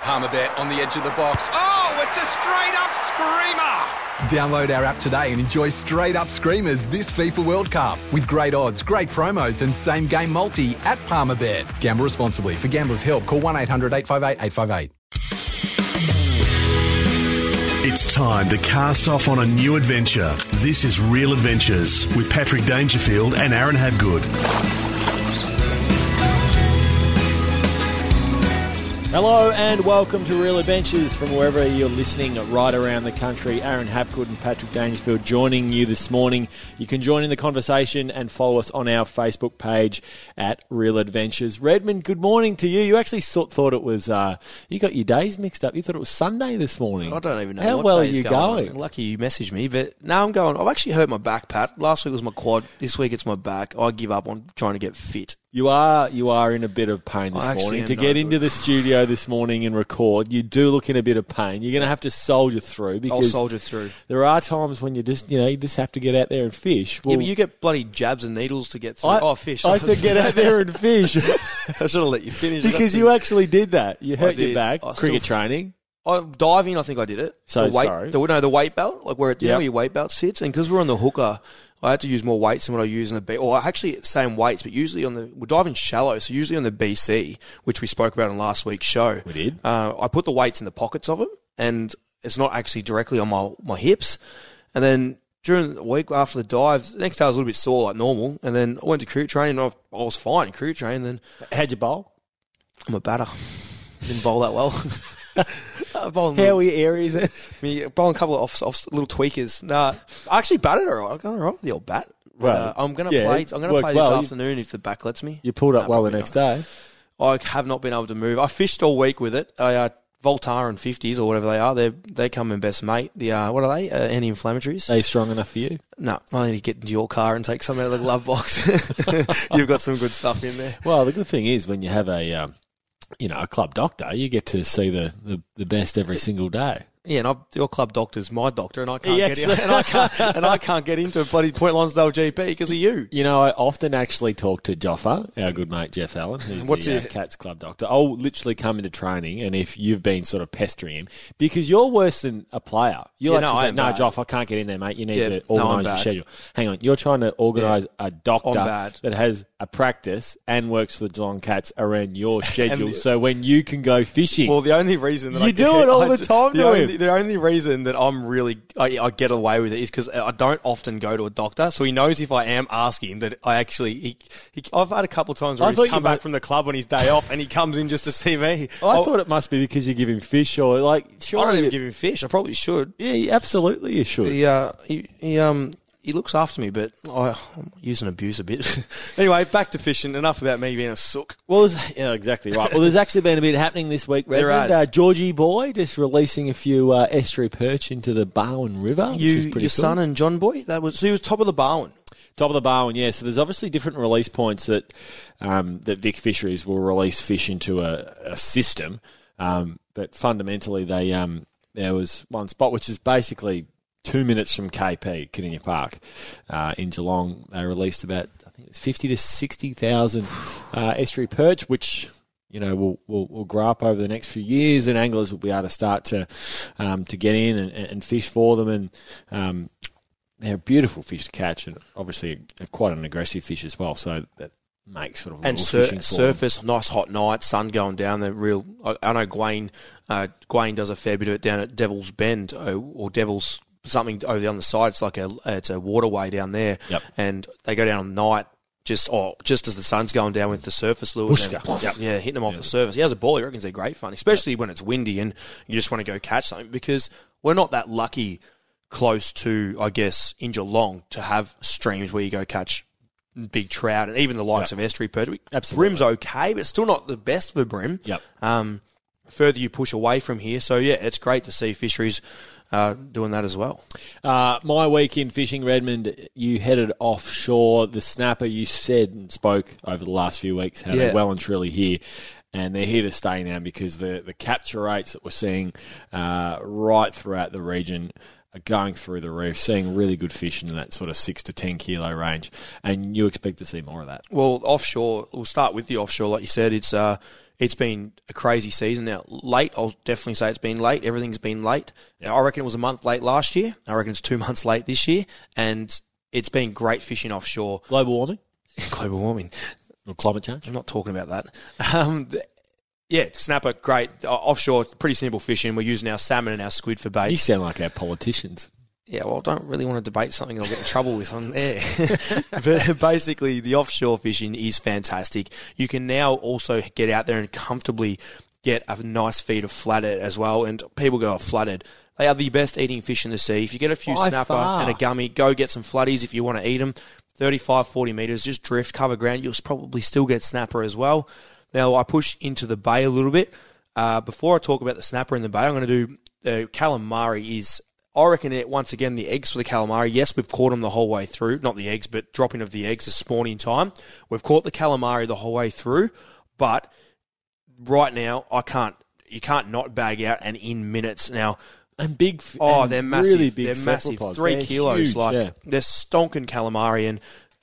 Palmerbet on the edge of the box. Oh, it's a straight up screamer! Download our app today and enjoy straight up screamers this FIFA World Cup with great odds, great promos, and same game multi at Palmerbet. Gamble responsibly. For gamblers' help, call 1 800 858 858. It's time to cast off on a new adventure. This is Real Adventures with Patrick Dangerfield and Aaron Habgood. Hello and welcome to Real Adventures from wherever you're listening right around the country. Aaron Habgood and Patrick Dangerfield joining you this morning. You can join in the conversation and follow us on our Facebook page at Real Adventures. Redmond, good morning to you. You actually thought, thought it was, uh, you got your days mixed up. You thought it was Sunday this morning. I don't even know. How well are you going. going? Lucky you messaged me, but now I'm going. I've actually hurt my back, Pat. Last week was my quad. This week it's my back. I give up on trying to get fit. You are you are in a bit of pain this I morning. To get good. into the studio this morning and record, you do look in a bit of pain. You're going to have to soldier through I'll soldier through. there are times when you just you know you just have to get out there and fish. yeah, but you get bloody jabs and needles to get through. I, oh, fish. I said get out there and fish I should have let you finish. Because you actually did that. You hurt your back. I Cricket still- training. I, diving, I think I did it. So the weight, sorry. The, no, the weight belt, like where it, you know where your weight belt sits, and because we're on the hooker, I had to use more weights than what I use in the B. Or actually, same weights, but usually on the we're diving shallow, so usually on the BC, which we spoke about in last week's show. We did. Uh, I put the weights in the pockets of them, and it's not actually directly on my my hips. And then during the week after the dive, the next day I was a little bit sore like normal, and then I went to crew training. And I, I was fine in crew training. Then How'd you bowl? I'm a batter. Didn't bowl that well. I bowled How were your areas? me bowling a couple of off, off little tweakers. Nah, I actually batted all right. I got all right with the old bat. Well, uh, I'm going to yeah, play. I'm going to worked play well. this You- afternoon if the back lets me. You pulled up Nah, well the next not. day. I have not been able to move. I fished all week with it. I, uh, Voltaren 50s or whatever they are. They they come in best mate. The uh, what are they? Uh, anti-inflammatories. Are you strong enough for you? No, I need to get into your car and take some out of the glove box. You've got some good stuff in there. Well, the good thing is when you have a, um, you know, a club doctor, you get to see the, the, the best every single day. Yeah, and I, your club doctor's my doctor, and I can't He get in, and I can't and I can't get into a bloody Point Lonsdale GP because of you. You know, I often actually talk to Joffa, our good mate Jeff Allen, who's What's the uh, Cats Club doctor. I'll literally come into training, and if you've been sort of pestering him, because you're worse than a player, you'll Yeah, no, actually I say, "No. Joff, I can't get in there, mate. You need Yeah, to no, organise your schedule." Hang on, you're trying to organise a doctor that has a practice and works for the Geelong Cats around your schedule, the- so when you can go fishing. Well, the only reason that You I do it all I the time The only. The only reason that I'm really I, I get away with it is because I don't often go to a doctor, so he knows if I am asking that I actually. He, he, I've had a couple of times where I he's come back might- from the club on his day off, and he comes in just to see me. I thought it must be because you give him fish or like. Sure I Sure, don't even you- give him fish. I probably should. Yeah, absolutely, you should. He, uh, he, he, um, he looks after me, but I, I'm using abuse a bit. anyway, back to fishing. Enough about me being a sook. Well, there's, yeah, exactly right. Well, there's actually been a bit happening this week. There Redmond. Uh, Georgie Boy just releasing a few uh, estuary perch into the Barwon River, which You, is pretty your cool. son and John Boy. That was so he was top of the Barwon. Top of the Barwon, yeah. So there's obviously different release points that um, that Vic Fisheries will release fish into a, a system, um, but fundamentally they um, there was one spot which is basically two minutes from KP Kardinia Park uh, in Geelong. They released about I think it's fifty to sixty thousand uh, estuary perch, which you know will, will will grow up over the next few years, and anglers will be able to start to um, to get in and, and fish for them and. Um, they're a beautiful fish to catch, and obviously quite an aggressive fish as well. So that makes sort of and sur- for them. surface, nice hot night, sun going down. The real, I, I know Gawain, uh, Gawain does a fair bit of it down at Devil's Bend uh, or Devil's something over on the side. It's like a it's a waterway down there, Yep. and they go down at night. Just oh, just as the sun's going down with the surface lures, and, Bushka. yeah, hitting them off the surface. He has a ball. He reckons they're great fun, especially when it's windy and you just want to go catch something because we're not that lucky close to, I guess, in Geelong to have streams where you go catch big trout and even the likes of estuary perch. Absolutely. Bream's okay, but still not the best for bream. Yep. Um, further you push away from here. So yeah, it's great to see fisheries uh, doing that as well. Uh, my week in fishing, Redmond, you headed offshore. The snapper, you said and spoke over the last few weeks, how Yeah. well and truly here. And they're here to stay now because the, the capture rates that we're seeing uh, right throughout the region are going through the roof, seeing really good fish in that sort of 6 to 10 kilo range. And you expect to see more of that. Well, offshore. We'll start with the offshore, like you said. It's uh, it's been a crazy season now. Late, I'll definitely say it's been late. Everything's been late. Now, I reckon it was a month late last year. I reckon it's two months late this year, and it's been great fishing offshore. Global warming Global warming. or climate change? I'm not talking about that. Um, th- yeah, snapper, great. O- offshore, pretty simple fishing. We're using our salmon and our squid for bait. You sound like our politicians. Yeah, well, I don't really want to debate something I'll get in trouble with on there. but basically, the offshore fishing is fantastic. You can now also get out there and comfortably get a nice feed of flathead as well. And people go, oh, flathead. They are the best eating fish in the sea. If you get a few By snapper far. and a gummy, go get some floodies if you want to eat them. 35, 40 metres, just drift, cover ground. You'll probably still get snapper as well. Now, I push into the bay a little bit. Uh, before I talk about the snapper in the bay, I'm going to do the calamari is I reckon it once again the eggs for the calamari. Yes, we've caught them the whole way through. Not the eggs, but dropping of the eggs is spawning time. We've caught the calamari the whole way through, but right now I can't. You can't not bag out and in minutes now. And big. Oh, and they're massive. Really big they're massive. cephalopods. 3 They're kilos. huge, like yeah. they're stonking calamari, and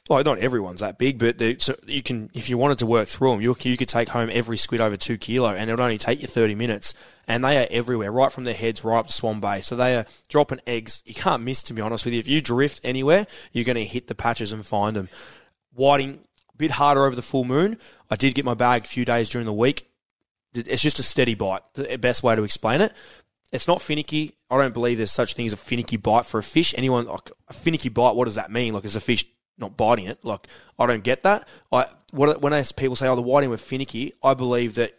well, not everyone's that big, but they, so you can if you wanted to work through them, you, you could take home every squid over two kilo, and it would only take you thirty minutes. And they are everywhere, right from their heads right up to Swan Bay. So they are dropping eggs. You can't miss, to be honest with you. If you drift anywhere, you're going to hit the patches and find them. Whiting, a bit harder over the full moon. I did get my bag a few days during the week. It's just a steady bite. The best way to explain it. It's not finicky. I don't believe there's such thing as a finicky bite for a fish. Anyone like a finicky bite? What does that mean? Like, is a fish not biting it? Like, I don't get that. I what when people say, "Oh, the whiting were finicky," I believe that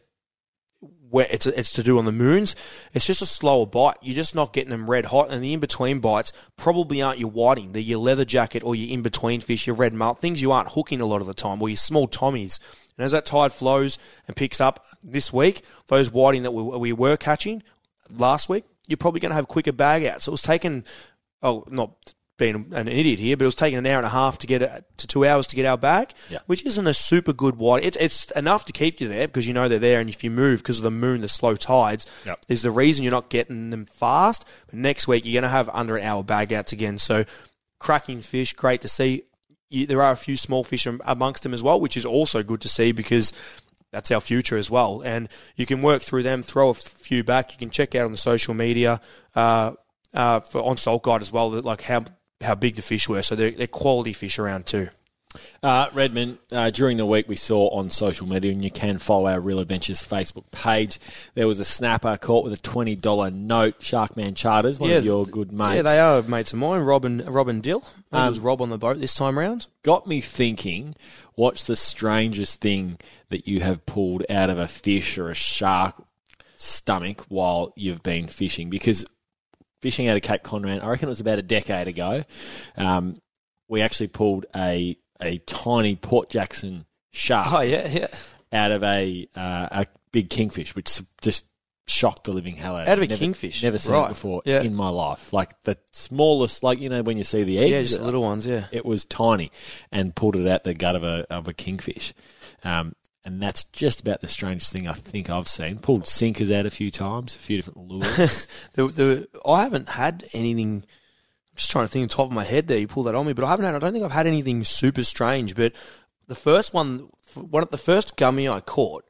where it's it's to do on the moons. It's just a slower bite. You're just not getting them red hot, and the in between bites probably aren't your whiting. They're your leather jacket or your in between fish, your red mullet, things you aren't hooking a lot of the time, or your small tommies. And as that tide flows and picks up this week, those whiting that we, we were catching last week, you're probably going to have quicker bag outs. So it was taking, oh, not being an idiot here, but it was taking an hour and a half to get it, to two hours to get our bag, Yeah. which isn't a super good white. It, it's enough to keep you there because you know they're there, and if you move because of the moon, the slow tides, Yep. is the reason you're not getting them fast. But next week you're going to have under an hour bag outs again. So cracking fish, great to see. You, there are a few small fish amongst them as well, which is also good to see because that's our future as well. And you can work through them, throw a few back. You can check out on the social media uh, uh, for on Salt Guide as well, that like how how big the fish were. So they're, they're quality fish around too. Uh, Redmond, uh, during the week we saw on social media, and you can follow our Real Adventures Facebook page, there was a snapper caught with a $20 note, Sharkman Charters, one of your good mates. Yeah, they are mates of mine. Robin, and, Rob and Dill. Um, it was Rob on the boat this time round. Got me thinking, what's the strangest thing that you have pulled out of a fish or a shark stomach while you've been fishing? Because fishing out of Cape Conran, I reckon it was about a decade ago, um, we actually pulled a, a tiny Port Jackson shark Oh yeah, yeah. out of a uh, a big kingfish, which just shocked the living hell out, Out of me. a Never- kingfish? Never seen Right. it before Yeah. in my life. Like the smallest, like you know when you see the eggs, Yeah, just little ones. Yeah. it was tiny, and pulled it out the gut of a of a kingfish. Um, and that's just about the strangest thing I think I've seen. Pulled sinkers out a few times, a few different lures. The, the I haven't had anything. I'm just trying to think on top of my head there. You pulled that on me, but I haven't had. I don't think I've had anything super strange. But the first one, one of the first gummy I caught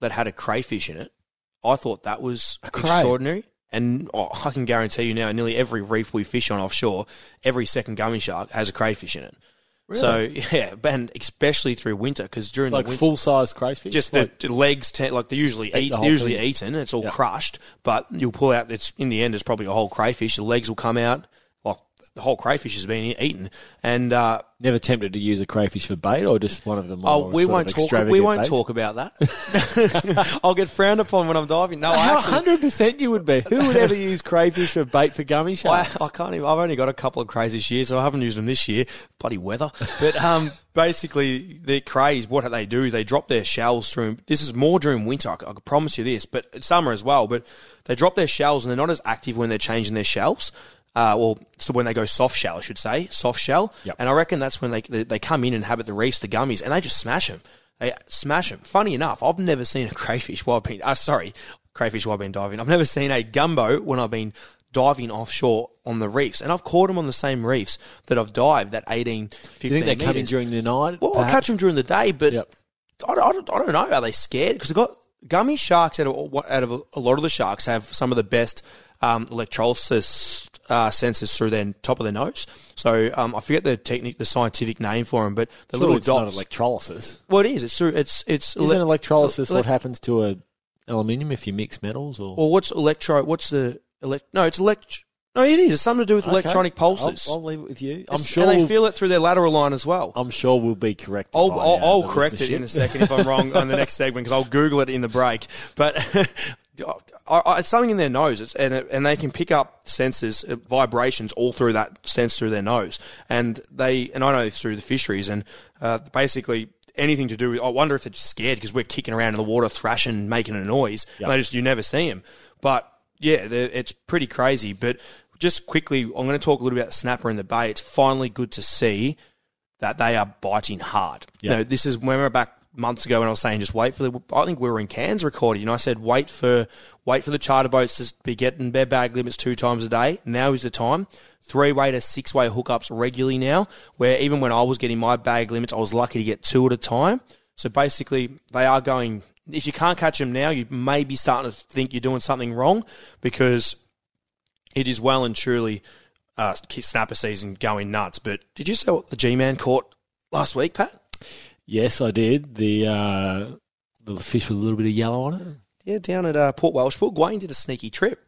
that had a crayfish in it, I thought that was extraordinary. And oh, I can guarantee you now, nearly every reef we fish on offshore, every second gummy shark has a crayfish in it. So yeah, and especially through winter because during like the winter, full size crayfish. just like, the, legs, te- like they're usually Eat the they're usually thing. eaten. It's all Yeah. crushed, but you'll pull out. It's in the end, it's probably a whole crayfish. The legs will come out. The whole crayfish has been eaten. And uh, Never tempted to use a crayfish for bait, or just one of them. oh, we won't talk. We won't talk about that. I'll get frowned upon when I'm diving. No, hundred percent you would be. Who would ever use crayfish for bait for gummy I, sharks? I can't even. I've only got a couple of crays this year, so I haven't used them this year. Bloody weather. But um, basically, the crays. What do they do? They drop their shells through. This is more during winter. I, can- I promise you this, but it's summer as well. But they drop their shells, and they're not as active when they're changing their shells. Uh, well, so when they go soft shell, I should say, soft shell. Yep. And I reckon that's when they, they they come in and inhabit the reefs, the gummies, and they just smash them. They smash them. Funny enough, I've never seen a crayfish while I've been. Uh, sorry, crayfish while I've been diving. I've never seen a gumbo when I've been diving offshore on the reefs, and I've caught them on the same reefs that I've dived that 18, 15 Do you think they come in during the night? Well, I'll catch them during the day, but Yep. I, don't, I, don't, I don't know. Are they scared? Because they've got gummy sharks out of, out of a lot of the sharks have some of the best um, electrolysis uh, sensors through their top of their nose. So um, I forget the technique, the scientific name for them, but the Surely little it's not dots. electrolysis. well, it is. It's through. It's it's. Isn't ele- electrolysis ele- what happens to a aluminium if you mix metals? Or Or what's electro? What's the elect? No, it's elect. No, it is. It's something to do with Okay. electronic pulses. I'll, I'll leave it with you. I'm It's- sure. and they we'll- feel it through their lateral line as well. I'm sure we'll be correct. I'll, I'll, I'll correct it in a second if I'm wrong on the next segment because I'll Google it in the break. But I, I, it's something in their nose, it's, and it, and they can pick up senses, uh, vibrations all through that sense through their nose, and they and I know through the fisheries, and uh, basically anything to do with. I wonder if they're just scared because we're kicking around in the water, thrashing, making a noise, and they just you never see them. But yeah, it's pretty crazy. But just quickly, I'm going to talk a little bit about snapper in the bay. It's finally good to see that they are biting hard. You Yeah. know, this is when we're back months ago when I was saying just wait for the. I think we were in Cairns recording, and I said wait for wait for the charter boats to be getting their bag limits two times a day. Now is the time. Three way to six way hookups regularly now. Where even when I was getting my bag limits, I was lucky to get two at a time. So basically, they are going. If you can't catch them now, you may be starting to think you're doing something wrong because it is well and truly uh, snapper season going nuts. But did you see what the G Man caught last week, Pat? Yes, I did. The uh, the fish with a little bit of yellow on it. Yeah, down at uh, Port Welshpool. Gawain did a sneaky trip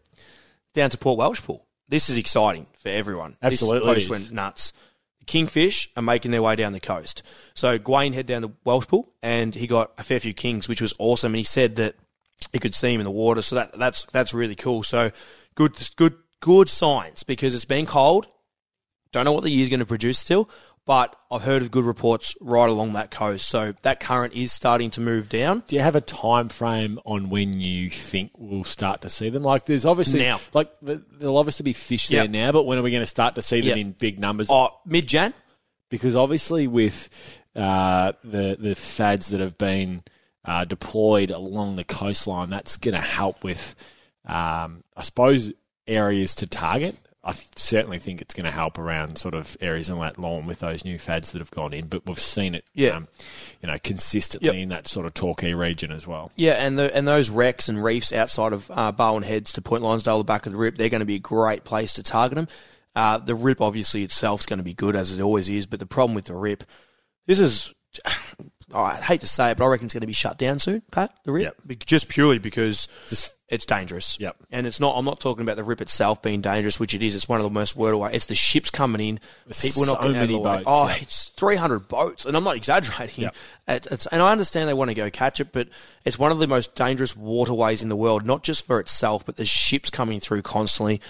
down to Port Welshpool. This is exciting for everyone. Absolutely This it post is. went nuts. The kingfish are making their way down the coast. So Gawain head down to Welshpool and he got a fair few kings, which was awesome. And he said that he could see him in the water. So that, that's that's really cool. So good good good signs because it's been cold. Don't know what the year's going to produce still, but I've heard of good reports right along that coast. So that current is starting to move down. Do you have a time frame on when you think we'll start to see them? Like, there's obviously Now. like there'll obviously be fish Yep. there now, but when are we going to start to see them Yep. in big numbers? Oh, mid Jan. because obviously with uh, the the fads that have been uh, deployed along the coastline, that's going to help with, um, I suppose, areas to target. I certainly think it's going to help around sort of areas on that lawn with those new fads that have gone in, but we've seen it, Yeah. um, you know, consistently Yep. in that sort of Torquay region as well. Yeah, and the, and those wrecks and reefs outside of uh, Barwon Heads to Point Lonsdale, the back of the rip, they're going to be a great place to target them. Uh, the rip, obviously, itself is going to be good as it always is, but the problem with the rip, this is, oh, I hate to say it, but I reckon it's going to be shut down soon, Pat, the rip, Yep. Just purely because Just- it's dangerous. Yep. And it's not, I'm not talking about the rip itself being dangerous, which it is. It's one of the most word away. It's the ships coming in. There's People are not so getting out of many the way. Oh, yep. it's 300 boats, and I'm not exaggerating. Yep. It- it's, and I understand they want to go catch it, but it's one of the most dangerous waterways in the world, not just for itself, but there's ships coming through constantly.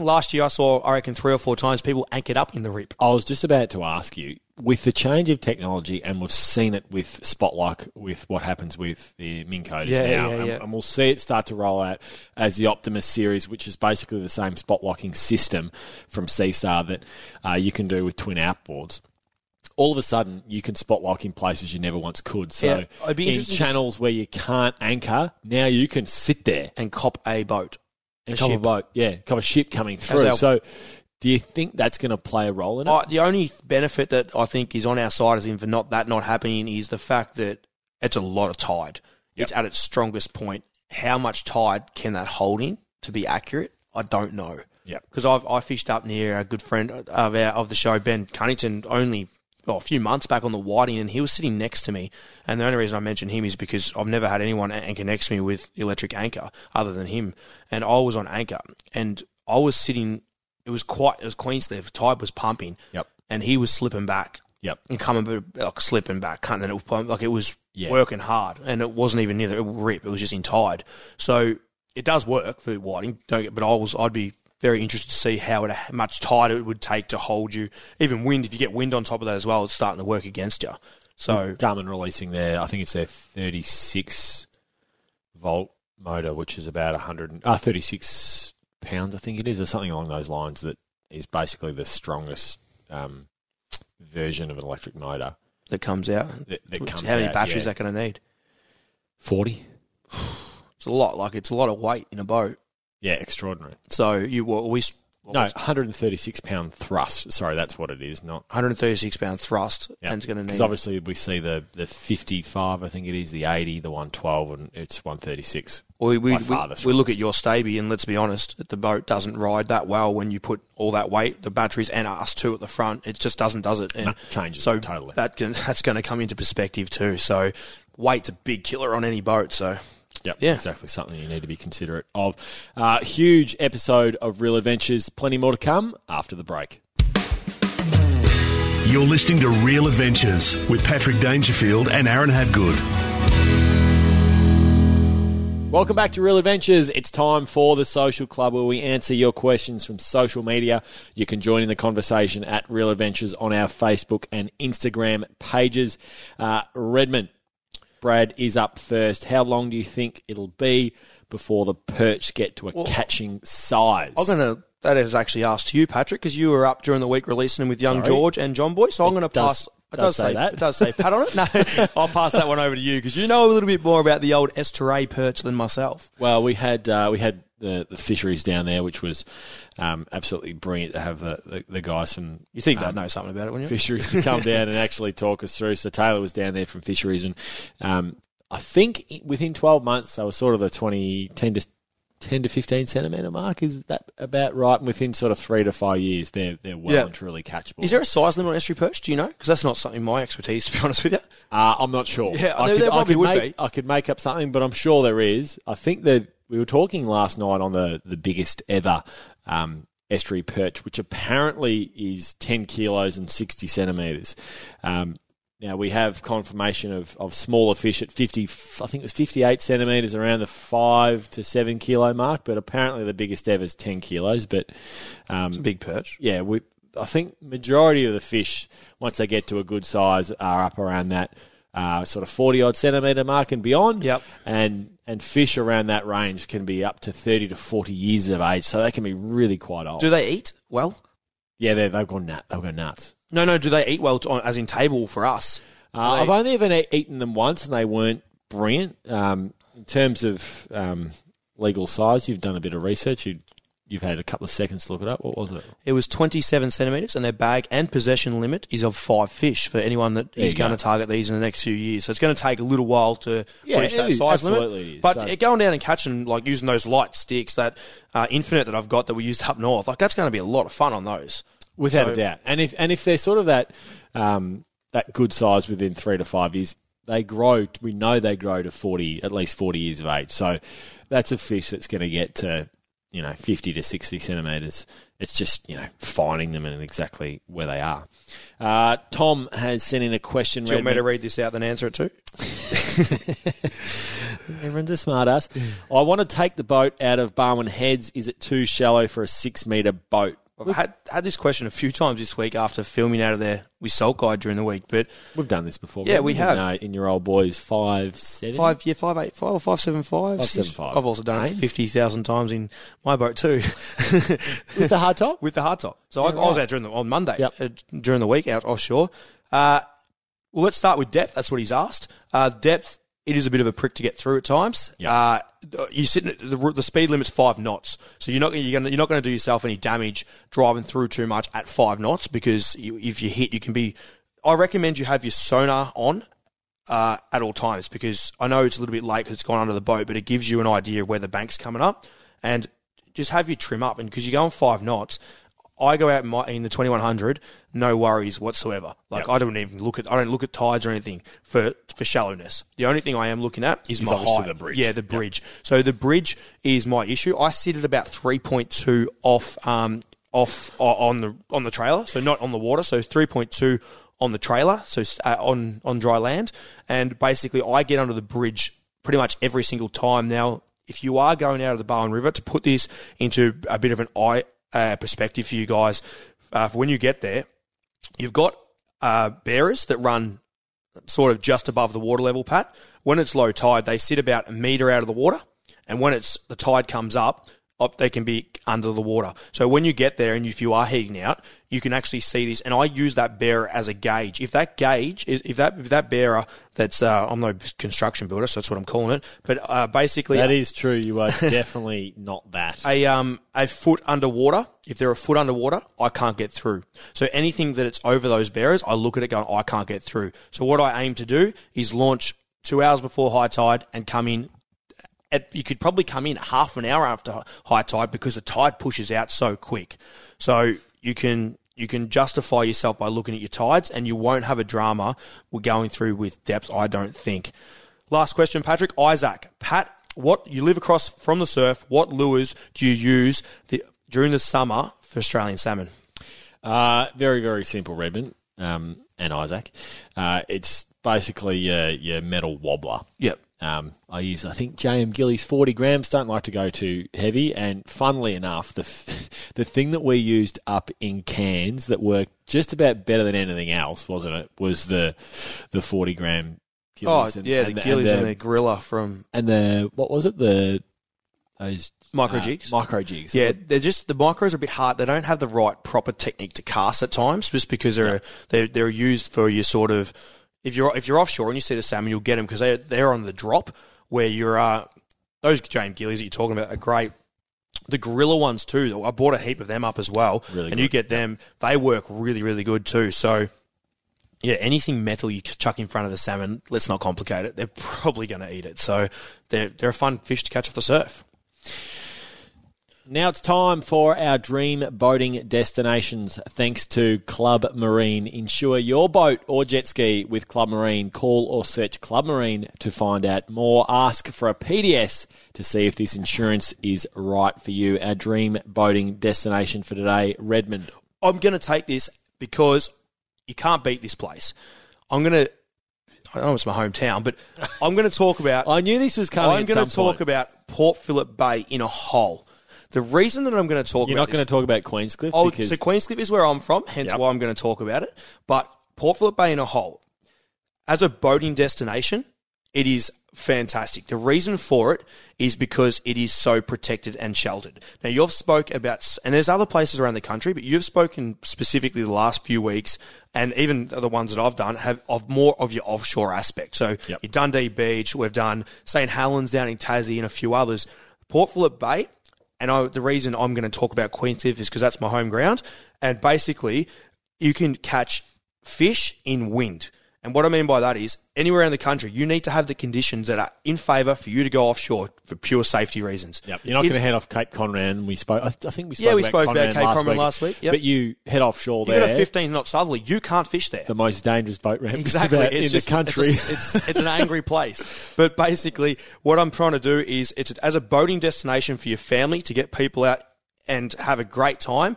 Last year, I saw, I reckon, three or four times people anchored up in the rip. I was just about to ask you, with the change of technology, and we've seen it with Spotlock, with what happens with the Coders Yeah, now, yeah, and, yeah. and we'll see it start to roll out as the Optimus series, which is basically the same spot locking system from Seastar that uh, you can do with twin outboards. All of a sudden, you can spot lock in places you never once could. So, Yeah, I'd be in interested to s- channels where you can't anchor, now you can sit there And cop a boat. and A cop a boat. Yeah, cop a ship coming through. our- so, do you think that's going to play a role in it? I, the only benefit that I think is on our side is in for not that not happening is the fact that it's a lot of tide. It's at its strongest point. How much tide can that hold in to be accurate? I don't know. Yep. Because I've I fished up near a good friend of our of the show, Ben Cunnington, only well, a few months back on the Whiting, and he was sitting next to me. And the only reason I mention him is because I've never had anyone anchor next to me with electric anchor other than him. And I was on anchor, and I was sitting it was quite it was Queenscliff. Tide was pumping. Yep. And he was slipping back. Yep. And coming like slipping back, cutting and it was pump- like it was Yeah. working hard, and it wasn't even near the rip. It was just in tide. So it does work for whiting. Don't get, but I was I'd be very interested to see how it, much tide it would take to hold you. Even wind, if you get wind on top of that as well, it's starting to work against you. So Garmin releasing their, I think it's their 36 volt motor, which is about 100, and- uh, 36 pounds, I think it is, or something along those lines, that is basically the strongest um, version of an electric motor. that comes out. That- that comes how many out, batteries yeah. is that going to need? 40? It's a lot. Like it's a lot of weight in a boat. Yeah, extraordinary. So you well, we No, 136 pound thrust. Sorry, that's what it is, not. 136 pound thrust, and it's going to need. obviously we see the, the 55, I think it is, the 80, the 112, and it's 136. We, we, by we, far the we look at your Staby, and let's be honest, the boat doesn't ride that well when you put all that weight, the batteries and us two at the front. It just doesn't, does it? And No, changes so totally. That can, that's going to come into perspective too. So weight's a big killer on any boat. So Yep, Yeah. exactly. Something you need to be considerate of. Uh, huge episode of Real Adventures. Plenty more to come after the break. You're listening to Real Adventures with Patrick Dangerfield and Aaron Habgood. Welcome back to Real Adventures. It's time for the Social Club where we answer your questions from social media. You can join in the conversation at Real Adventures on our Facebook and Instagram pages. Uh, Redmond, Brad is up first. How long do you think it'll be before the perch get to a catching size? I'm going to. That is actually asked to you, Patrick, because you were up during the week releasing them with young Sorry. George and John Boy. So I'm going to pass. It does does, say say that. It does say pat on it. No, I'll pass that one over to you because you know a little bit more about the old Estuary perch than myself. Well, we had uh, we had the, the fisheries down there, which was um, absolutely brilliant to have the, the, the guys from You think um, they'd know something about it, wouldn't you? fisheries to come down and actually talk us through. So Taylor was down there from fisheries, and um, I think within twelve months they were sort of the 20, 10 to ten to fifteen centimetre mark. Is that about right? And within sort of three to five years, they're they're well Yeah. and truly catchable. Is there a size limit on estuary perch? Do you know? Because that's not something my expertise, to be honest with you. Uh, I'm not sure. Yeah, I there- could, there I probably could would make, be. I could make up something, but I'm sure there is. I think that we were talking last night on the, the biggest ever um, estuary perch, which apparently is 10 kilos and 60 centimetres. Um, now we have confirmation of, of smaller fish at 50, I think it was 58 centimetres around the 5 to 7 kilo mark, but apparently the biggest ever is 10 kilos. But um, It's a big perch. yeah, we, I think majority of the fish, once they get to a good size, are up around that uh, sort of forty odd centimetre mark and beyond. Yep. And and fish around that range can be up to thirty to forty years of age, so they can be really quite old. Do they eat well? yeah, they they've gone nut. They've gone nuts. No, no. Do they eat well, to, as in table for us? Uh, they- I've only ever eaten them once, and they weren't brilliant. Um, in terms of um, legal size, you've done a bit of research. You, you've had a couple of seconds to look it up. What was it? It was 27 centimetres, and their bag and possession limit is of five fish for anyone that There is going go. to target these in the next few years. So it's going to take a little while to Yeah, reach that is. size limit. is. But So- going down and catching, like using those light sticks, that uh, Infinite that I've got that we used up north, like that's going to be a lot of fun on those. Without So- a doubt. And if and if they're sort of that um, that good size within three to five years, they grow. We know they grow to forty, at least forty years of age. So that's a fish that's going to get to you know fifty to sixty centimeters. It's just you know finding them and exactly where they are. Uh, Tom has sent in a question. Do you want me to read this out and answer it too? Everyone's a smart ass. I want to take the boat out of Barwon Heads. Is it too shallow for a six metre boat? I've had, had this question a few times this week after filming out of there with Salt Guide during the week, but We've done this before. Yeah, we have. In, uh, in your old boys five seven, five yeah, five eight five or five seven five. Five, seven, five. I've also done it fifty thousand times in my boat too. with the hard top. with the hard top. So I, I was out during the on Monday Yep. uh, during the week out offshore. Uh, well, let's start with depth. That's what he's asked. Uh, depth. It is a bit of a prick to get through at times. Yep. Uh, you sit in, the, the speed limit's five knots, so you're not you're, gonna, you're not going to do yourself any damage driving through too much at five knots because you, if you hit, you can be. I recommend you have your sonar on uh, at all times because I know it's a little bit late because it's gone under the boat, but it gives you an idea of where the bank's coming up, and just have your trim up. And because you're going five knots, I go out in, my, in the 2100, no worries whatsoever. Like Yep. I don't even look at I don't look at tides or anything for for shallowness. The only thing I am looking at is, Is my height. the bridge. Yeah, the bridge. So the bridge is my issue. I sit at about 3.2 off um, off o- on the on the trailer, so not on the water. So three point two on the trailer, so uh, on on dry land, and basically I get under the bridge pretty much every single time. Now, if you are going out of the Barwon River, to put this into a bit of an eye uh, perspective for you guys, uh, for when you get there, you've got uh, bearers that run sort of just above the water level, Pat. When it's low tide, they sit about a metre out of the water, and when it's the tide comes up, up they can be under the water. So when you get there and if you are heading out, you can actually see this. And I use that bearer as a gauge. If that gauge is if that if that bearer that's uh, I'm no construction builder, so that's what I'm calling it. But uh, basically, That is true. You are definitely not that. a um a foot underwater. If they're a foot underwater, I can't get through. So anything that it's over those bearers, I look at it going, I can't get through. So what I aim to do is launch two hours before high tide and come in. At, you could probably come in half an hour after high tide because the tide pushes out so quick. So you can you can justify yourself by looking at your tides, and you won't have a drama we're going through with depth. I don't think. Last question, Patrick Isaac. Pat, what you live across from the surf? What lures do you use the, during the summer for Australian salmon? Uh, very, very simple, Redmond um, and Isaac. Uh, it's basically your, your metal wobbler. Yep. Um, I use, I think, JM Gillies 40 grams. Don't like to go too heavy. And funnily enough, the the thing that we used up in Cairns that worked just about better than anything else, wasn't it? Was the the 40 gram Oh and- yeah, and the gillies and and the gorilla from and the what was it? The those Micro uh, jigs? micro jigs. Yeah, they're just the micros are a bit hard. They don't have the right proper technique to cast at times, just because they're they're, they're used for your sort of if you're if you're offshore and you see the salmon, you'll get them because they they're on the drop where you're uh those James gillies that you're talking about are great. The gorilla ones too. I bought a heap of them up as well, Really and you get them. They work really really good too. So. Yeah, anything metal you chuck in front of the salmon, let's not complicate it. They're probably going to eat it. So they're, they're a fun fish to catch off the surf. Now it's time for our dream boating destinations. Thanks to Club Marine. Insure your boat or jet ski with Club Marine. Call or search Club Marine to find out more. Ask for a PDS to see if this insurance is right for you. Our dream boating destination for today, Redmond. I'm going to take this because you can't beat this place. I'm going to. I know it's my hometown, but I'm going to talk about. I knew this was coming. I'm going to talk point. about Port Phillip Bay in a whole. The reason that I'm going to talk You're about not going to talk about Queenscliff Oh, because so Queenscliff is where I'm from, hence Yep. why I'm going to talk about it. But Port Phillip Bay in a whole, as a boating destination, it is fantastic. The reason for it is because it is so protected and sheltered. Now you've spoke about, and there's other places around the country, but you've spoken specifically the last few weeks, and even the ones that I've done have of more of your offshore aspect. So Yep. Dundee Beach, we've done St Helens down in Tassie, and a few others. Port Phillip Bay and I, the reason I'm going to talk about Queenscliff is because that's my home ground. And basically, you can catch fish in wind. And what I mean by that is anywhere in the country, you need to have the conditions that are in favour for you to go offshore for pure safety reasons. Yep. You're not going to head off Cape Conran. We spoke. I, th- I think we spoke. Yeah, we about spoke about Cape last Conran week. last week, yep. But you head offshore You there. got a 15 knot southerly, you can't fish there. the most dangerous boat ramp Exactly. In just- the country. It's, it's, it's an angry place. But basically, what I'm trying to do is it's as a boating destination for your family to get people out and have a great time.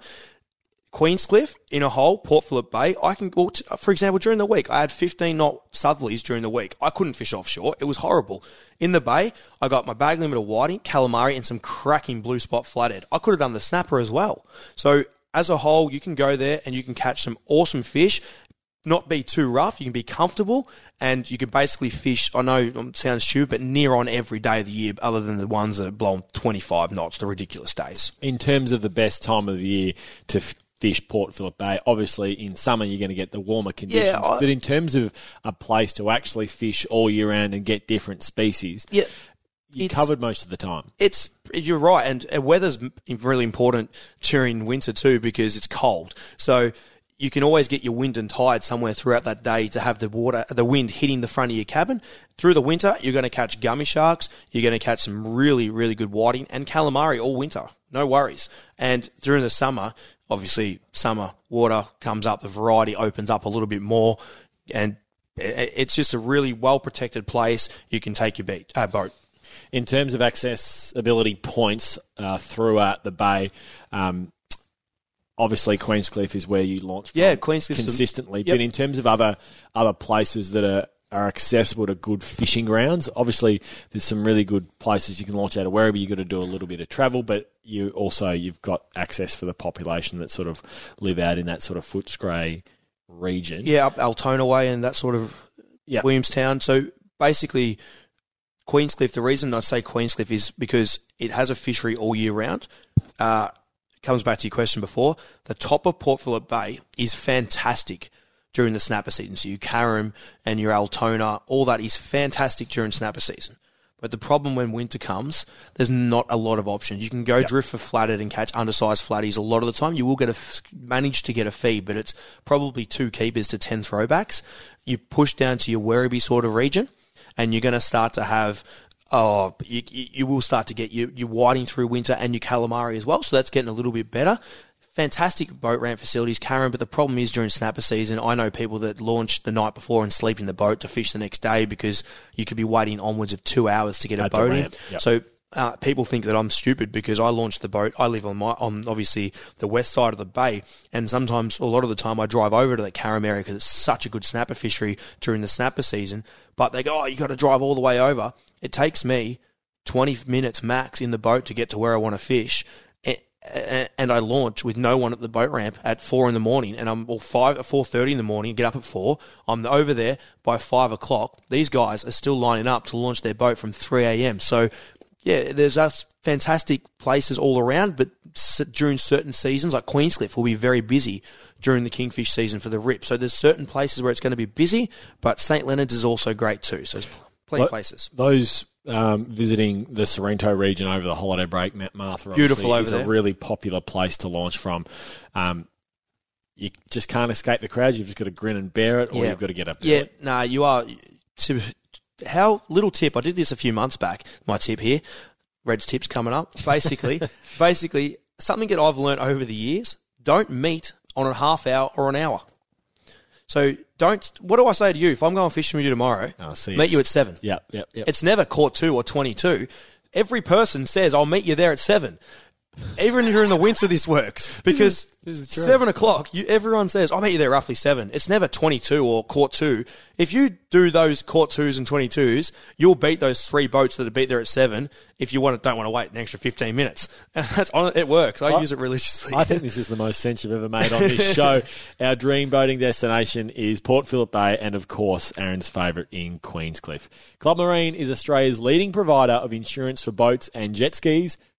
Queenscliff in a hole, Port Phillip Bay. I can, well, t- for example, during the week, I had 15 knot southerlies during the week. I couldn't fish offshore. It was horrible. In the bay, I got my bag limit of whiting, calamari, and some cracking blue spot flathead. I could have done the snapper as well. So as a whole, you can go there and you can catch some awesome fish not be too rough. You can be comfortable, and you can basically fish. I know it sounds stupid, but near on every day of the year, other than the ones that blow 25 knots, the ridiculous days. in terms of the best time of the year to fish Port Phillip Bay, obviously in summer you're going to get the warmer conditions. I- but in terms of a place to actually fish all year round and get different species, Yeah, you it's- covered most of the time. it's you're right, and, and weather's really important during winter too because it's cold. So you can always get your wind and tide somewhere throughout that day to have the water, the wind hitting the front of your cabin. Through the winter, you're going to catch gummy sharks. You're going to catch some really, really good whiting and calamari all winter. No worries. And during the summer, obviously, summer water comes up, the variety opens up a little bit more, and it's just a really well protected place. You can take your beach, uh, boat. In terms of accessibility points uh, throughout the bay, um, obviously Queenscliff is where you launch from Yeah, Queenscliff consistently. Yep. But in terms of other other places that are are accessible to good fishing grounds. Obviously, there's some really good places you can launch out of wherever. You've got to do a little bit of travel, but you also you've got access for the population that sort of live out in that sort of Footscray region. Yeah, up Altona way and that sort of Yeah. Williamstown. So basically, Queenscliff. The reason I say Queenscliff is because it has a fishery all year round. Uh, comes back to your question before. The top of Port Phillip Bay is fantastic during the snapper season. So your Carrum and your Altona, all that is fantastic during snapper season. But the problem when winter comes, there's not a lot of options. You can go drift for flathead and catch undersized flatties a lot of the time. You will get a f- manage to get a feed, but it's probably two keepers to ten throwbacks. You push down to your Werribee sort of region, and you're going to start to have. Oh, you, you you will start to get your, your whiting through winter and your calamari as well. So that's getting a little bit better fantastic boat ramp facilities, Carrum. But the problem is during snapper season, I know people that launch the night before and sleep in the boat to fish the next day because you could be waiting onwards of two hours to get a At the boat in. yep. So. Uh, people think that I'm stupid because I launched the boat. I live on my on obviously the west side of the bay, and sometimes a lot of the time I drive over to the Carrum area because it's such a good snapper fishery during the snapper season. But they go, "Oh, you got to drive all the way over." It takes me 20 minutes max in the boat to get to where I want to fish. And I launch with no one at the boat ramp at four in the morning, and I'm or five four thirty in the morning. Get up at four. I'm over there by five o'clock. These guys are still lining up to launch their boat from three a.m. So, yeah, there's us fantastic places all around, but during certain seasons, like Queenscliff, will be very busy during the kingfish season for the rip. So there's certain places where it's going to be busy, but St Leonard's is also great too. So there's plenty of places. Those um, visiting the Sorrento region over the holiday break, Ma- Martha, Beautiful over is there. a really popular place to launch from. Um, you just can't escape the crowds. You've just got to grin and bear it, or Yeah. you've got to get up there. Yeah, nah, you are. To, how little tip? I did this a few months back. My tip here, Red's tips coming up. Basically, basically something that I've learned over the years: don't meet on a half hour or an hour. So don't. What do I say to you if I'm going fishing with you tomorrow? Oh, see, meet you at seven. Yep, yep, yep. It's never caught two or twenty-two. Every person says, "I'll meet you there at 7. Even during the winter, this works because this is true. seven o'clock. You, everyone says, "I'll meet you there roughly seven. It's never twenty-two or court two. If you do those court twos and twenty-twos, you'll beat those three boats that are beat there at seven. If you want to, don't want to wait an extra fifteen minutes, and that's on it works. I, use it religiously. I think this is the most sense you've ever made on this show. Our dream boating destination is Port Phillip Bay and, of course, Aaron's favourite in Queenscliff. Club Marine is Australia's leading provider of insurance for boats and jet skis,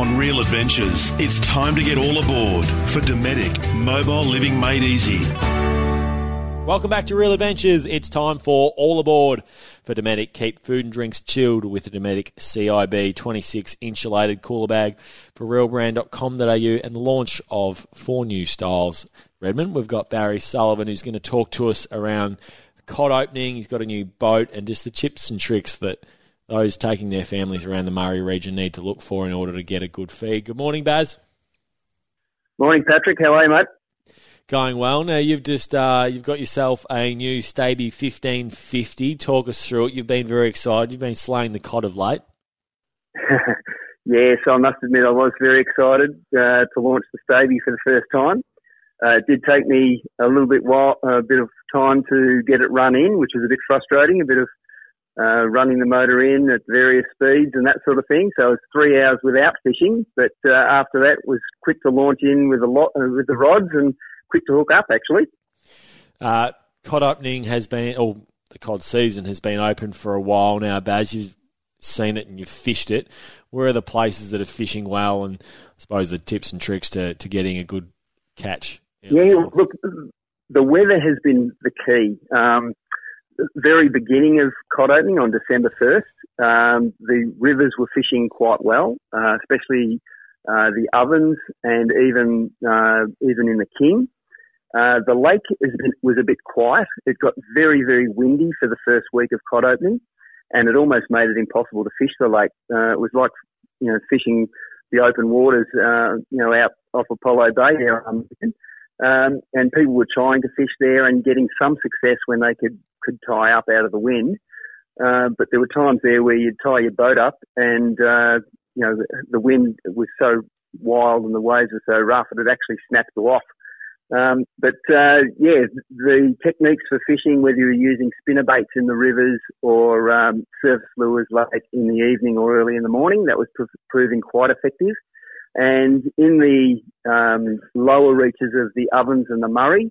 On Real Adventures, it's time to get all aboard for Dometic Mobile Living Made Easy. Welcome back to Real Adventures. It's time for All Aboard for Dometic. Keep food and drinks chilled with the Dometic CIB 26 insulated cooler bag for realbrand.com.au and the launch of four new styles. Redmond, we've got Barry Sullivan who's going to talk to us around the cod opening. He's got a new boat and just the tips and tricks that those taking their families around the Murray region need to look for in order to get a good feed. Good morning, Baz. Morning, Patrick. How are you, mate? Going well. Now you've just uh, you've got yourself a new Staby fifteen fifty. Talk us through it. You've been very excited. You've been slaying the cod of late. yeah, so I must admit I was very excited uh, to launch the Staby for the first time. Uh, it did take me a little bit while, a bit of time to get it run in, which was a bit frustrating. A bit of uh, running the motor in at various speeds and that sort of thing. So it was three hours without fishing, but uh, after that was quick to launch in with a lot uh, with the rods and quick to hook up actually. Uh, cod opening has been, or the cod season has been open for a while now. Baz, you've seen it and you've fished it. Where are the places that are fishing well, and I suppose the tips and tricks to, to getting a good catch? Yeah, look, the weather has been the key. Um, very beginning of cod opening on December 1st, um, the rivers were fishing quite well, uh, especially uh, the Ovens and even uh, even in the King. Uh, the lake been, was a bit quiet. It got very, very windy for the first week of cod opening, and it almost made it impossible to fish the lake. Uh, it was like, you know, fishing the open waters, uh, you know, out off Apollo Bay there. Um, and people were trying to fish there and getting some success when they could, could tie up out of the wind. Uh, but there were times there where you'd tie your boat up and, uh, you know, the, the wind was so wild and the waves were so rough that it actually snapped you off. Um, but uh, yeah, the techniques for fishing, whether you're using spinner baits in the rivers or um, surface lures late in the evening or early in the morning, that was pr- proving quite effective. And in the um, lower reaches of the Ovens and the Murray,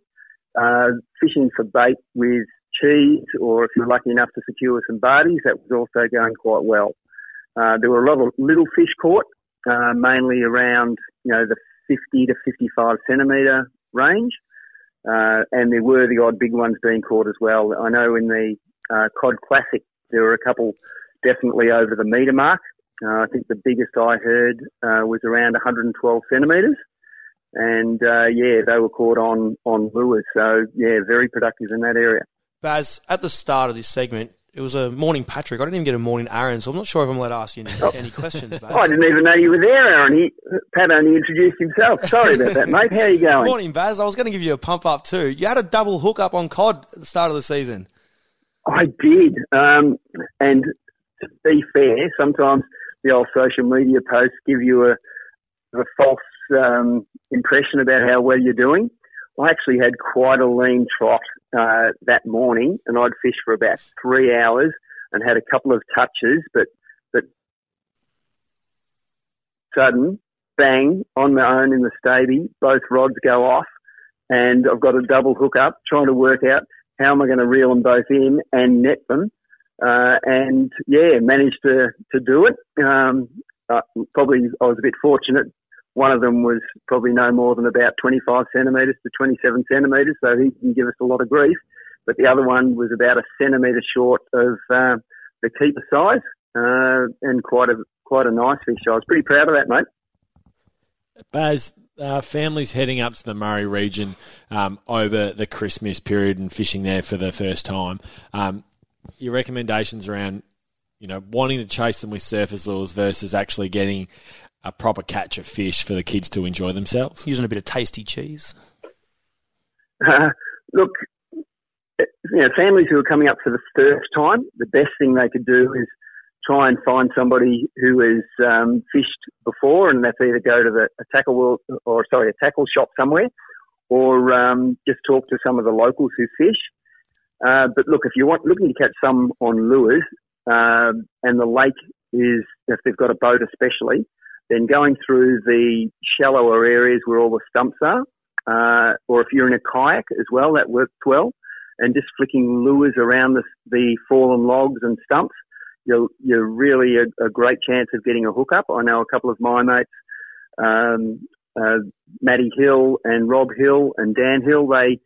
uh, fishing for bait with cheese, or if you're lucky enough to secure some bardies, that was also going quite well. Uh, there were a lot of little fish caught, uh, mainly around you know the 50 to 55 centimetre range. Uh, and there were the odd big ones being caught as well. I know in the uh, Cod Classic there were a couple definitely over the metre mark. Uh, I think the biggest I heard uh, was around 112 centimetres, and uh, yeah, they were caught on on lures. So yeah, very productive in that area. Baz, at the start of this segment, it was a morning Patrick. I didn't even get a morning Aaron, so I'm not sure if I'm allowed to ask you any, oh. any questions. Baz. I didn't even know you were there, Aaron. He, Pat only introduced himself. Sorry about that, mate. How are you going? Morning, Baz. I was going to give you a pump up too. You had a double hook up on cod at the start of the season. I did, um, and to be fair, sometimes the old social media posts give you a, a false um, impression about how well you're doing. I actually had quite a lean trot uh, that morning, and I'd fished for about three hours and had a couple of touches, but but sudden bang on my own in the staby, both rods go off, and I've got a double hook up, trying to work out how am I going to reel them both in and net them, uh, and yeah, managed to to do it. Um, uh, probably I was a bit fortunate one of them was probably no more than about 25 centimetres to 27 centimetres, so he can give us a lot of grief. But the other one was about a centimetre short of uh, the keeper size, uh, and quite a quite a nice fish. I was pretty proud of that, mate. Baz, uh, families heading up to the Murray region um, over the Christmas period and fishing there for the first time. Um, your recommendations around, you know, wanting to chase them with surface lures versus actually getting a proper catch of fish for the kids to enjoy themselves? Using a bit of tasty cheese. Uh, look, you know, families who are coming up for the first time, the best thing they could do is try and find somebody who has um, fished before, and that's either go to the a tackle world or sorry, a tackle shop somewhere, or um, just talk to some of the locals who fish. Uh, but look, if you want looking to catch some on lures, um, and the lake is if they've got a boat especially, then going through the shallower areas where all the stumps are, uh, or if you're in a kayak as well, that works well, and just flicking lures around the, the fallen logs and stumps, you're, you're really a, a, great chance of getting a hookup. I know a couple of my mates, um, uh, Matty Hill and Rob Hill and Dan Hill, they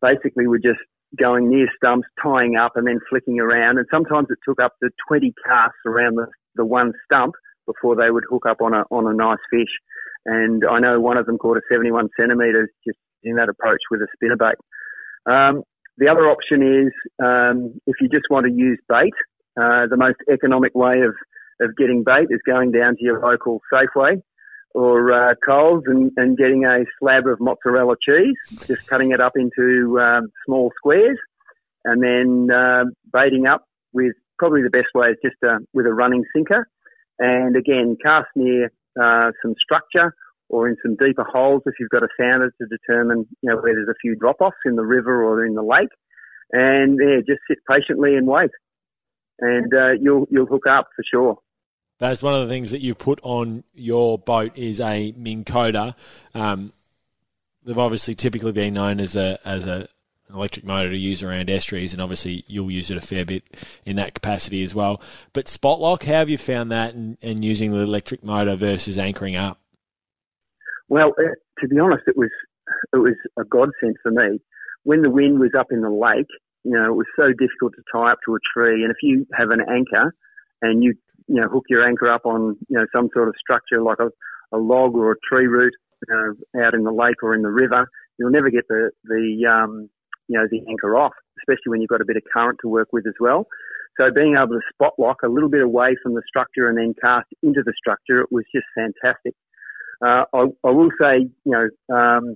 basically were just going near stumps, tying up and then flicking around. And sometimes it took up to 20 casts around the, the one stump before they would hook up on a on a nice fish. And I know one of them caught a 71 centimetres just in that approach with a spinnerbait. Um, the other option is um, if you just want to use bait, uh, the most economic way of, of getting bait is going down to your local Safeway or uh, Coles and, and getting a slab of mozzarella cheese, just cutting it up into um, small squares, and then uh, baiting up with probably the best way is just uh, with a running sinker and again, cast near uh, some structure or in some deeper holes if you've got a sounder to determine you know where there's a few drop offs in the river or in the lake. And yeah, just sit patiently and wait, and uh, you'll you'll hook up for sure. That's one of the things that you put on your boat is a Minn. Um, they've obviously typically been known as a as a an electric motor to use around estuaries, and obviously you'll use it a fair bit in that capacity as well. But Spotlock, how have you found that and, and using the electric motor versus anchoring up? Well, uh, to be honest, it was it was a godsend for me. When the wind was up in the lake, you know, it was so difficult to tie up to a tree, and if you have an anchor and you you know hook your anchor up on you know some sort of structure like a, a log or a tree root, you know, out in the lake or in the river, you'll never get the the um, you know the anchor off, especially when you've got a bit of current to work with as well. So being able to spot lock a little bit away from the structure and then cast into the structure, it was just fantastic. Uh, I, I, will say, you know, um,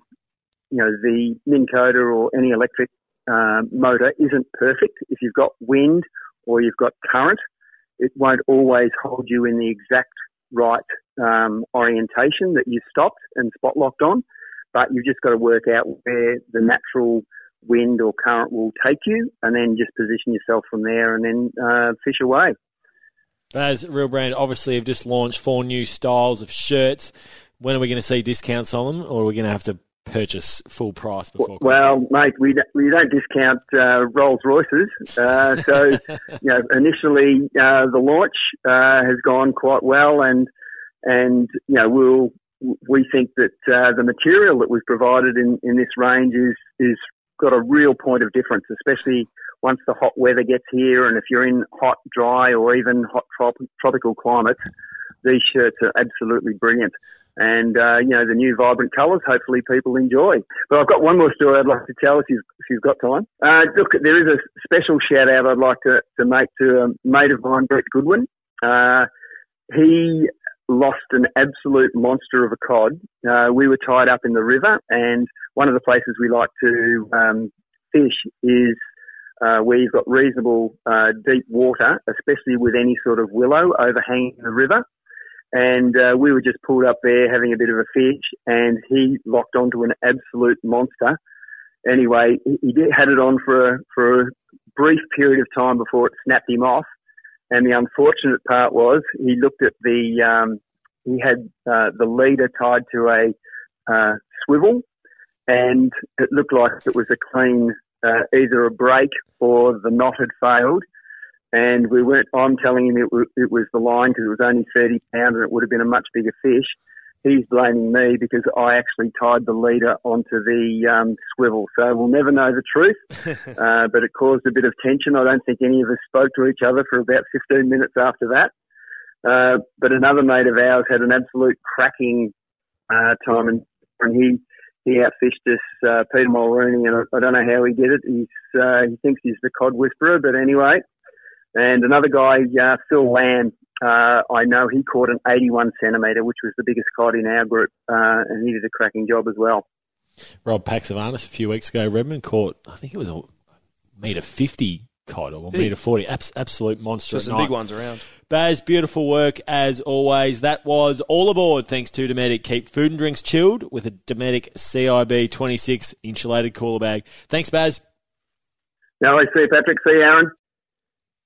you know, the Minn or any electric uh, motor isn't perfect. If you've got wind or you've got current, it won't always hold you in the exact right um, orientation that you stopped and spot locked on. But you've just got to work out where the natural wind or current will take you, and then just position yourself from there, and then uh, fish away. As Real Brand obviously have just launched four new styles of shirts. When are we going to see discounts on them, or are we going to have to purchase full price before? Well, mate, we don't, we don't discount uh, Rolls Royces. Uh, so, you know, initially uh, the launch uh, has gone quite well, and and you know we'll we think that uh, the material that we've provided in, in this range is is got a real point of difference, especially once the hot weather gets here, and if you're in hot, dry, or even hot trop- tropical climates, these shirts are absolutely brilliant and uh, you know the new vibrant colours. Hopefully, people enjoy. But I've got one more story I'd like to tell if you've, if you've got time. Uh, look, there is a special shout out I'd like to, to make to a mate of mine, Brett Goodwin. Uh, he lost an absolute monster of a cod. Uh, we were tied up in the river, and one of the places we like to um, fish is uh, where you've got reasonable uh, deep water, especially with any sort of willow overhanging the river and uh, we were just pulled up there having a bit of a fish, and he locked onto an absolute monster. Anyway, he had it on for a, for a brief period of time before it snapped him off. And the unfortunate part was he looked at the um, he had uh, the leader tied to a uh, swivel, and it looked like it was a clean uh, either a break or the knot had failed and we weren't. I'm telling him it, w- it was the line because it was only 30 pounds and it would have been a much bigger fish. He's blaming me because I actually tied the leader onto the um, swivel. So we'll never know the truth, uh, but it caused a bit of tension. I don't think any of us spoke to each other for about 15 minutes after that. Uh, but another mate of ours had an absolute cracking uh, time, and, and he he outfished us, uh, Peter Mulrooney, and I, I, don't know how he did it. He's uh, he thinks he's the cod whisperer, but anyway, and another guy, uh, Phil Lamb, uh, I know he caught an 81 centimetre, which was the biggest cod in our group, uh, and he did a cracking job as well. Rob Paxavanis a few weeks ago, Redmond caught, I think it was a metre 50 cod or metre 40. Abs- absolute monster. Just the big ones around. Baz, beautiful work as always. That was all aboard thanks to Dometic. Keep food and drinks chilled with a Dometic CIB 26 insulated cooler bag. Thanks, Baz. No, I see Patrick. See you, Aaron.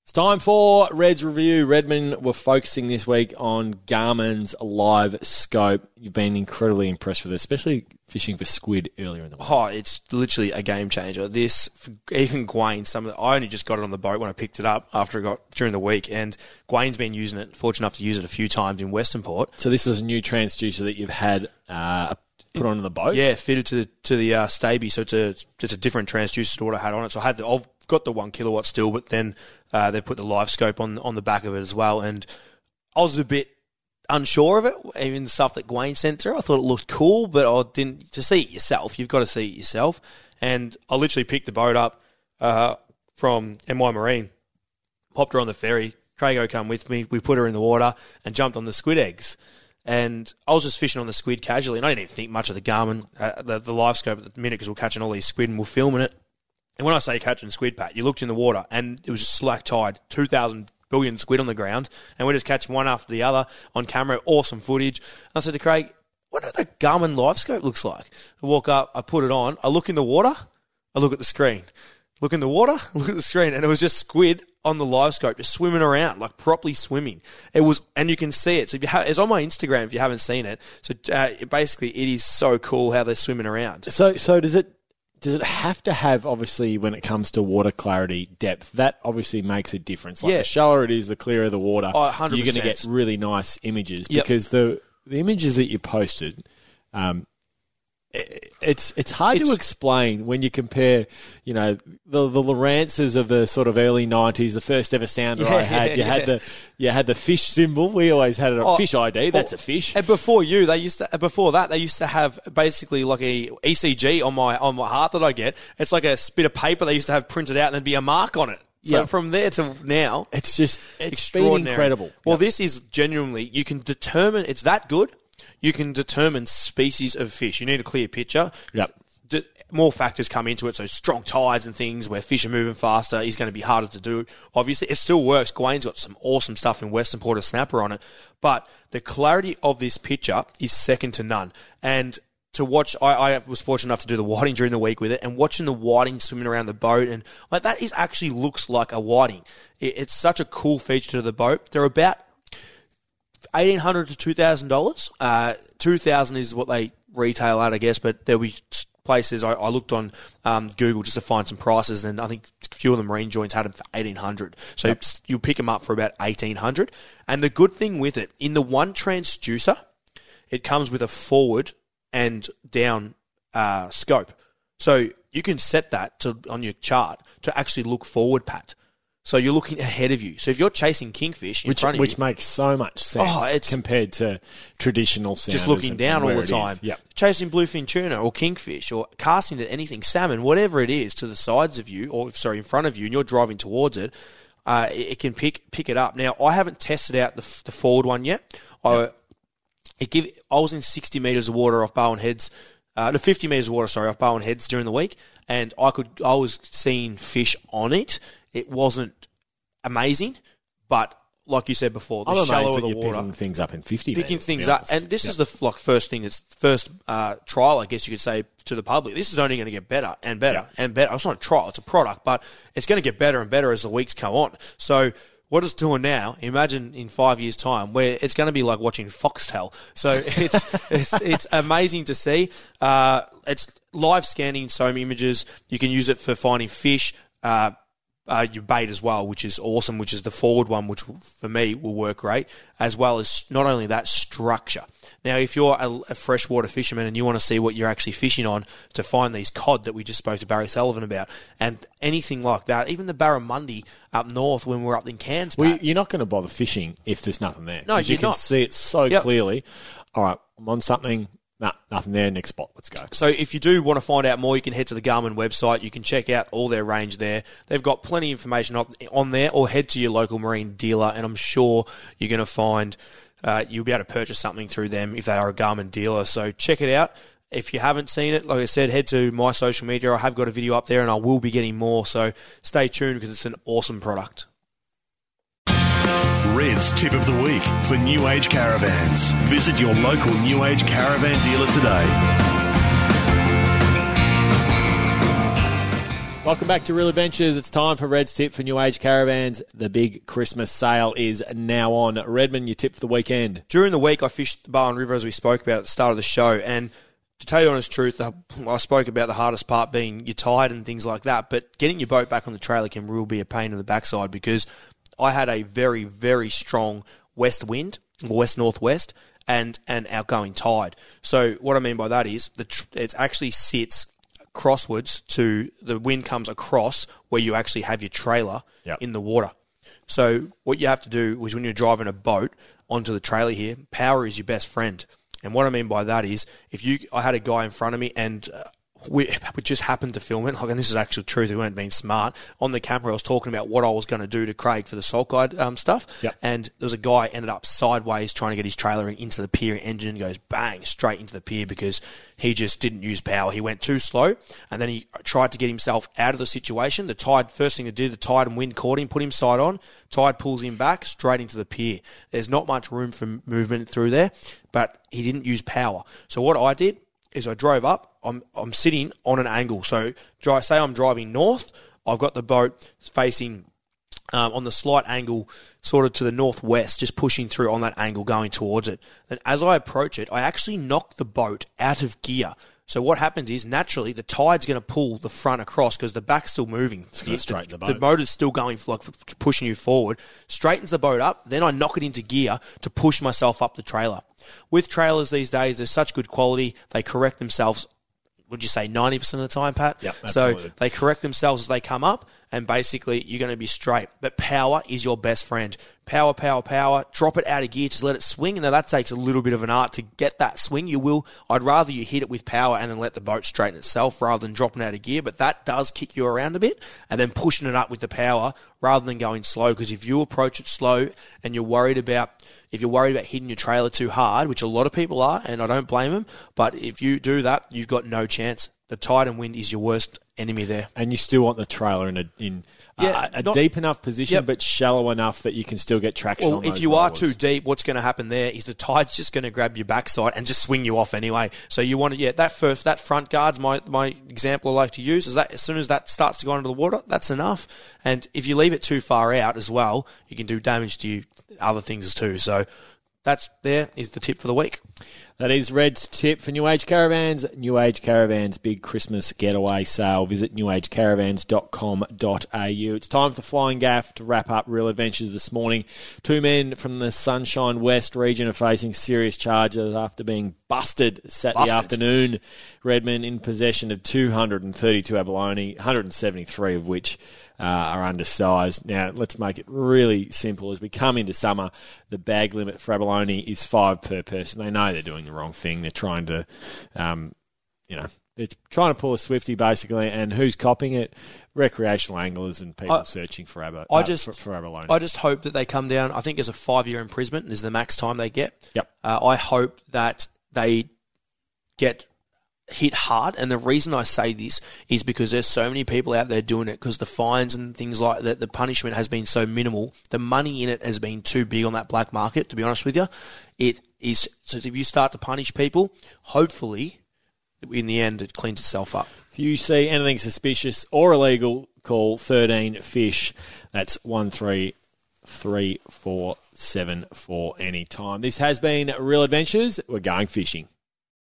It's time for Red's review. Redmond were focusing this week on Garmin's live scope. You've been incredibly impressed with it, especially fishing for squid earlier in the week. Oh, it's literally a game changer. This, even Gawain, some of the, I only just got it on the boat when I picked it up after it got during the week, and Gawain's been using it, fortunate enough to use it a few times in Western Port. So this is a new transducer that you've had uh, put on the boat. Yeah, fitted to the to the uh, Staby, so it's a it's a different transducer to what I had on it. So I had the I've got the one kilowatt still, but then uh, they put the live scope on on the back of it as well, and I was a bit unsure of it. Even the stuff that Gawain sent through, I thought it looked cool, but I didn't. To see it yourself, you've got to see it yourself. And I literally picked the boat up uh, from MY Marine, popped her on the ferry. Craig come with me. We put her in the water and jumped on the squid eggs. And I was just fishing on the squid casually, and I didn't even think much of the Garmin, uh, the, the live scope at the minute because we're catching all these squid and we're filming it. And when I say catching squid, Pat, you looked in the water and it was just slack tide, 2,000 billion squid on the ground, and we're just catching one after the other on camera. Awesome footage. I said to Craig, what do the Garmin live scope looks like? I walk up, I put it on, I look in the water, I look at the screen. Look in the water, look at the screen, and it was just squid on the live scope, just swimming around, like properly swimming. It was, and you can see it. So if you have, it's on my Instagram if you haven't seen it. So uh, basically, it is so cool how they're swimming around. So, so does it does it have to have obviously when it comes to water clarity depth that obviously makes a difference like Yeah. the shallower it is the clearer the water Oh, 100%. you're going to get really nice images Yep. because the the images that you posted um, it's it's hard to explain when you compare, you know, the the Lowrances of the sort of early nineties, the first ever sounder I had. You had the you had the fish symbol. We always had a Oh, fish ID. Oh, That's a fish. And before you, they used to. Uh, before that, they used to have basically like a ECG on my on my heart that I get. It's like a bit of paper they used to have printed out, and there'd be a mark on it. So Yeah. from there to now, It's just it's extraordinary. incredible. Well, this is genuinely you can determine it's that good. You can determine species of fish. You need a clear picture. Yep. D- more factors come into it. So strong tides and things where fish are moving faster is going to be harder to do. Obviously, it still works. Gawain's got some awesome stuff in Western Port of Snapper on it, but the clarity of this picture is second to none. And to watch, I, I was fortunate enough to do the whiting during the week with it, and watching the whiting swimming around the boat, and like that is actually looks like a whiting. It, it's such a cool feature to the boat. They're about eighteen hundred to two thousand dollars. Uh, two thousand is what they retail at, I guess. But there'll be places I, I looked on um, Google just to find some prices, and I think a few of the marine joints had them for eighteen hundred. So you pick them up for about eighteen hundred. And the good thing with it, in the one transducer, it comes with a forward and down uh, scope. So you can set that to on your chart to actually look forward, Pat. So you're looking ahead of you. So if you're chasing kingfish in which front of which you, makes so much sense Oh, it's- compared to traditional just looking down all the time, Yep. chasing bluefin tuna or kingfish or casting at anything, salmon, whatever it is, to the sides of you or sorry in front of you, and you're driving towards it, uh, it, it can pick pick it up. Now I haven't tested out the, the forward one yet. I it give I was in 60 meters of water off Barwon Heads, uh, no 50 meters of water, sorry, off Barwon Heads during the week, and I could I was seeing fish on it. It wasn't amazing, but like you said before, the I'm shallower that the you're water, picking things up in 50 picking things up, and this Yep. is the like first thing that's first uh, trial, I guess you could say to the public. This is only going to get better and better and better. It's not a trial; it's a product, but it's going to get better and better as the weeks go on. So. What it's doing now, imagine in five years' time, where it's going to be like watching Foxtel. So it's it's it's amazing to see. Uh, it's live scanning some images. You can use it for finding fish, uh, uh, your bait as well, which is awesome, which is the forward one, which for me will work great, as well as not only that structure. Now, if you're a, a freshwater fisherman and you want to see what you're actually fishing on to find these cod that we just spoke to Barry Sullivan about, and anything like that, even the barramundi up north when we're up in Cairns, Well, Pat, you're not going to bother fishing if there's nothing there. No, you can not. see it so Yep. clearly. All right, I'm on something. Nah, nothing there. Next spot. Let's go. So if you do want to find out more, you can head to the Garmin website. You can check out all their range there. They've got plenty of information on, there, or head to your local marine dealer, and I'm sure you're going to find uh, you'll be able to purchase something through them if they are a Garmin dealer. So check it out. If you haven't seen it, like I said, head to my social media. I have got a video up there, and I will be getting more. So stay tuned because it's an awesome product. Red's tip of the week for New Age caravans. Visit your local New Age caravan dealer today. Welcome back to Real Adventures. It's time for Red's tip for New Age caravans. The big Christmas sale is now on. Redmond, your tip for the weekend. during the week, I fished the Barwon River as we spoke about at the start of the show, and to tell you the honest truth, I spoke about the hardest part being your tide and things like that. But getting your boat back on the trailer can really be a pain in the backside because I had a very, very strong west wind, west northwest, and an outgoing tide. So what I mean by that is the tr- it actually sits crosswards to the wind comes across where you actually have your trailer Yep. in the water. So what you have to do is when you're driving a boat onto the trailer here, power is your best friend. And what I mean by that is, if you, I had a guy in front of me and uh, we, we just happened to film it. Like, and this is actual truth. We weren't being smart. On the camera, I was talking about what I was going to do to Craig for the salt guide um, stuff. Yep. And there was a guy ended up sideways trying to get his trailer into the pier. Engine goes bang straight into the pier because he just didn't use power. He went too slow, and then he tried to get himself out of the situation. The tide, first thing to do, the tide and wind caught him, put him side on. Tide pulls him back straight into the pier. There's not much room for movement through there, but he didn't use power. So what I did is I drove up. I'm I'm sitting on an angle. So dri- say I'm driving north. I've got the boat facing um, on the slight angle, sort of to the northwest, just pushing through on that angle, going towards it. Then as I approach it, I actually knock the boat out of gear. So what happens is naturally the tide's going to pull the front across because the back's still moving. It's gonna straighten the boat. The motor's still going like pushing you forward. Straightens the boat up. Then I knock it into gear to push myself up the trailer. With trailers these days, they're such good quality. They correct themselves would you say 90% of the time, Pat? Yep, so they correct themselves as they come up, and basically you're going to be straight. But power is your best friend. Power, power, power. Drop it out of gear, just let it swing. And now that takes a little bit of an art to get that swing. You will. I'd rather you hit it with power and then let the boat straighten itself rather than dropping out of gear. But that does kick you around a bit, and then pushing it up with the power rather than going slow. Because if you approach it slow and you're worried about if you're worried about hitting your trailer too hard, which a lot of people are, and I don't blame them, but if you do that, you've got no chance. The tide and wind is your worst enemy there. And you still want the trailer in a in Yeah, a, a not- deep enough position, Yep. but shallow enough that you can still get traction. Well, if you are too deep, what's going to happen there is the tide's just going to grab your backside and just swing you off anyway. So you want to, yeah, that first, that front guard's my, my example I like to use is that as soon as that starts to go into the water, that's enough. And if you leave it too far out as well, you can do damage to you, other things too. So that's there is the tip for the week. That is Red's tip for New Age Caravans. New Age Caravans big Christmas getaway sale. Visit newagecaravans.com.au. It's time for the Flying Gaff to wrap up Real Adventures this morning. Two men from the Sunshine West region are facing serious charges after being busted Saturday Busted. afternoon. Redmond in possession of 232 abalone, 173 of which uh, are undersized. Now, let's make it really simple. As we come into summer, the bag limit for abalone is five per person. They know they're doing the wrong thing. They're trying to, um, you know, they're trying to pull a swifty basically. And who's copying it? Recreational anglers and people I- searching for abo- I uh, just- for, for abalone. I just hope that they come down. I think there's a five year imprisonment. There's the max time they get. Yep. Uh, I hope that they get hit hard. And the reason I say this is because there's so many people out there doing it because the fines and things like that, the punishment has been so minimal. The money in it has been too big on that black market, to be honest with you. It is, so if you start to punish people, hopefully in the end it cleans itself up. If you see anything suspicious or illegal, call 13 Fish. That's 133474 for any time. This has been Real Adventures. We're going fishing.